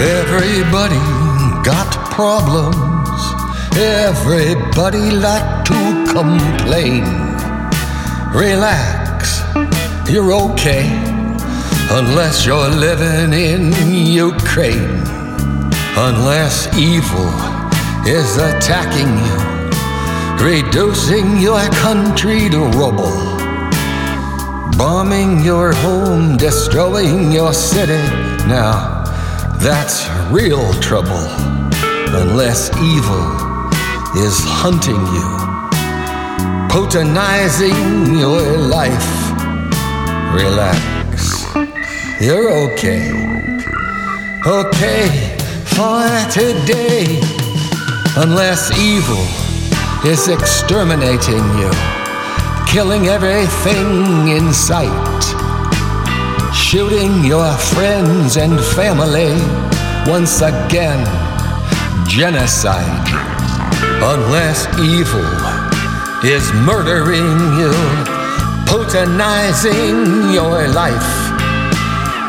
Everybody got problems. Everybody like to complain. Relax, you're okay. Unless you're living in Ukraine. Unless evil is attacking you, reducing your country to rubble, bombing your home, destroying your city. Now, that's real trouble. Unless evil is hunting you, potenizing your life. Relax, you're okay. Okay for today unless evil is exterminating you, killing everything in sight, shooting your friends and family once again, genocide. Unless evil is murdering you, potenizing your life,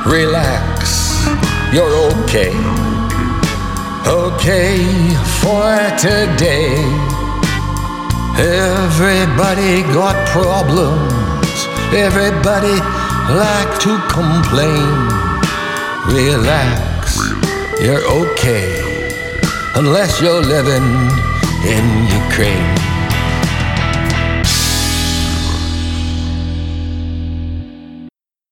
relax, you're okay okay for today. Everybody got problems. Everybody like to complain. Relax, you're okay. Unless you're living in Ukraine.